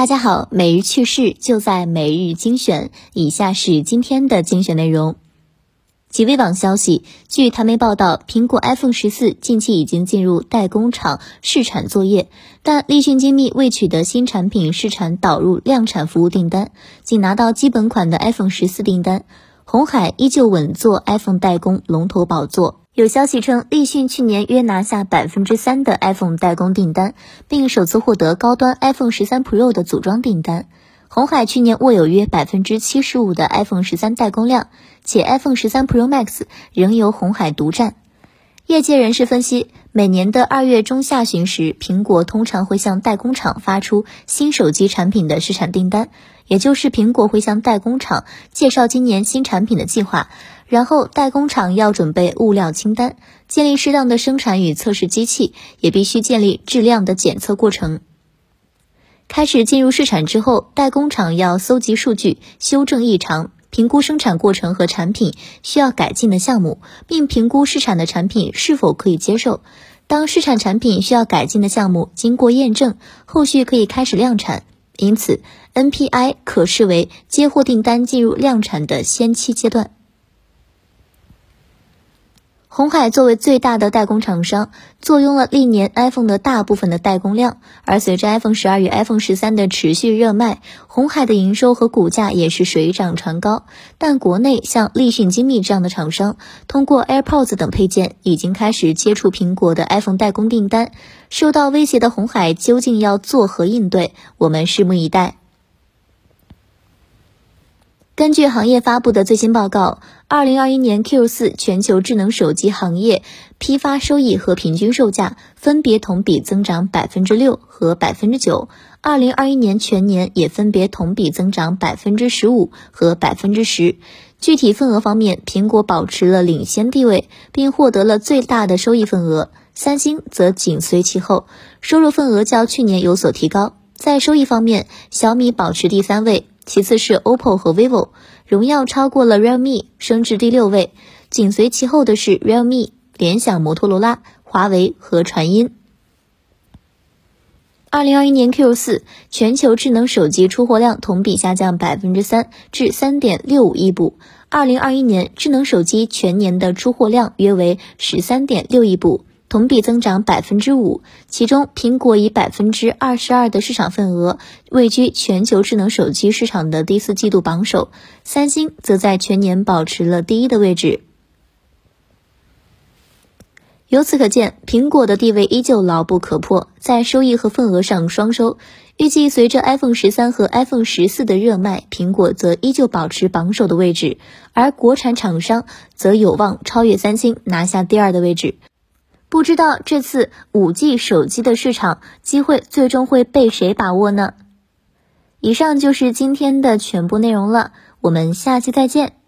大家好，每日趣事就在每日精选。以下是今天的精选内容。极微网消息，据台媒报道，苹果 iPhone 十四近期已经进入代工厂试产作业，但立讯精密未取得新产品试产导入量产服务订单，仅拿到基本款的 iPhone 十四订单。红海依旧稳坐 iPhone 代工龙头宝座。有消息称，立讯去年约拿下百分之三的 iPhone 代工订单，并首次获得高端 iPhone 十三 Pro 的组装订单。红海去年握有约百分之七十五的 iPhone 十三代工量，且 iPhone 十三 Pro Max 仍由红海独占。业界人士分析，每年的二月中下旬时，苹果通常会向代工厂发出新手机产品的试产订单，也就是苹果会向代工厂介绍今年新产品的计划，然后代工厂要准备物料清单，建立适当的生产与测试机器，也必须建立质量的检测过程。开始进入试产之后，代工厂要搜集数据，修正异常。评估生产过程和产品需要改进的项目，并评估试产的产品是否可以接受。当试产产品需要改进的项目经过验证，后续可以开始量产。因此，NPI 可视为接货订单进入量产的先期阶段。红海作为最大的代工厂商，坐拥了历年 iPhone 的大部分的代工量。而随着 iPhone 十二与 iPhone 十三的持续热卖，红海的营收和股价也是水涨船高。但国内像立讯精密这样的厂商，通过 AirPods 等配件，已经开始接触苹果的 iPhone 代工订单。受到威胁的红海究竟要作何应对？我们拭目以待。根据行业发布的最新报告，二零二一年 Q 四全球智能手机行业批发收益和平均售价分别同比增长百分之六和百分之九，二零二一年全年也分别同比增长百分之十五和百分之十。具体份额方面，苹果保持了领先地位，并获得了最大的收益份额，三星则紧随其后，收入份额较去年有所提高。在收益方面，小米保持第三位。其次是 OPPO 和 vivo，荣耀超过了 Realme，升至第六位，紧随其后的是 Realme、联想、摩托罗拉、华为和传音。二零二一年 Q 四全球智能手机出货量同比下降百分之三，至三点六五亿部。二零二一年智能手机全年的出货量约为十三点六亿部。同比增长百分之五，其中苹果以百分之二十二的市场份额位居全球智能手机市场的第四季度榜首，三星则在全年保持了第一的位置。由此可见，苹果的地位依旧牢不可破，在收益和份额上双收。预计随着 iPhone 十三和 iPhone 十四的热卖，苹果则依旧保持榜首的位置，而国产厂商则有望超越三星，拿下第二的位置。不知道这次五 G 手机的市场机会最终会被谁把握呢？以上就是今天的全部内容了，我们下期再见。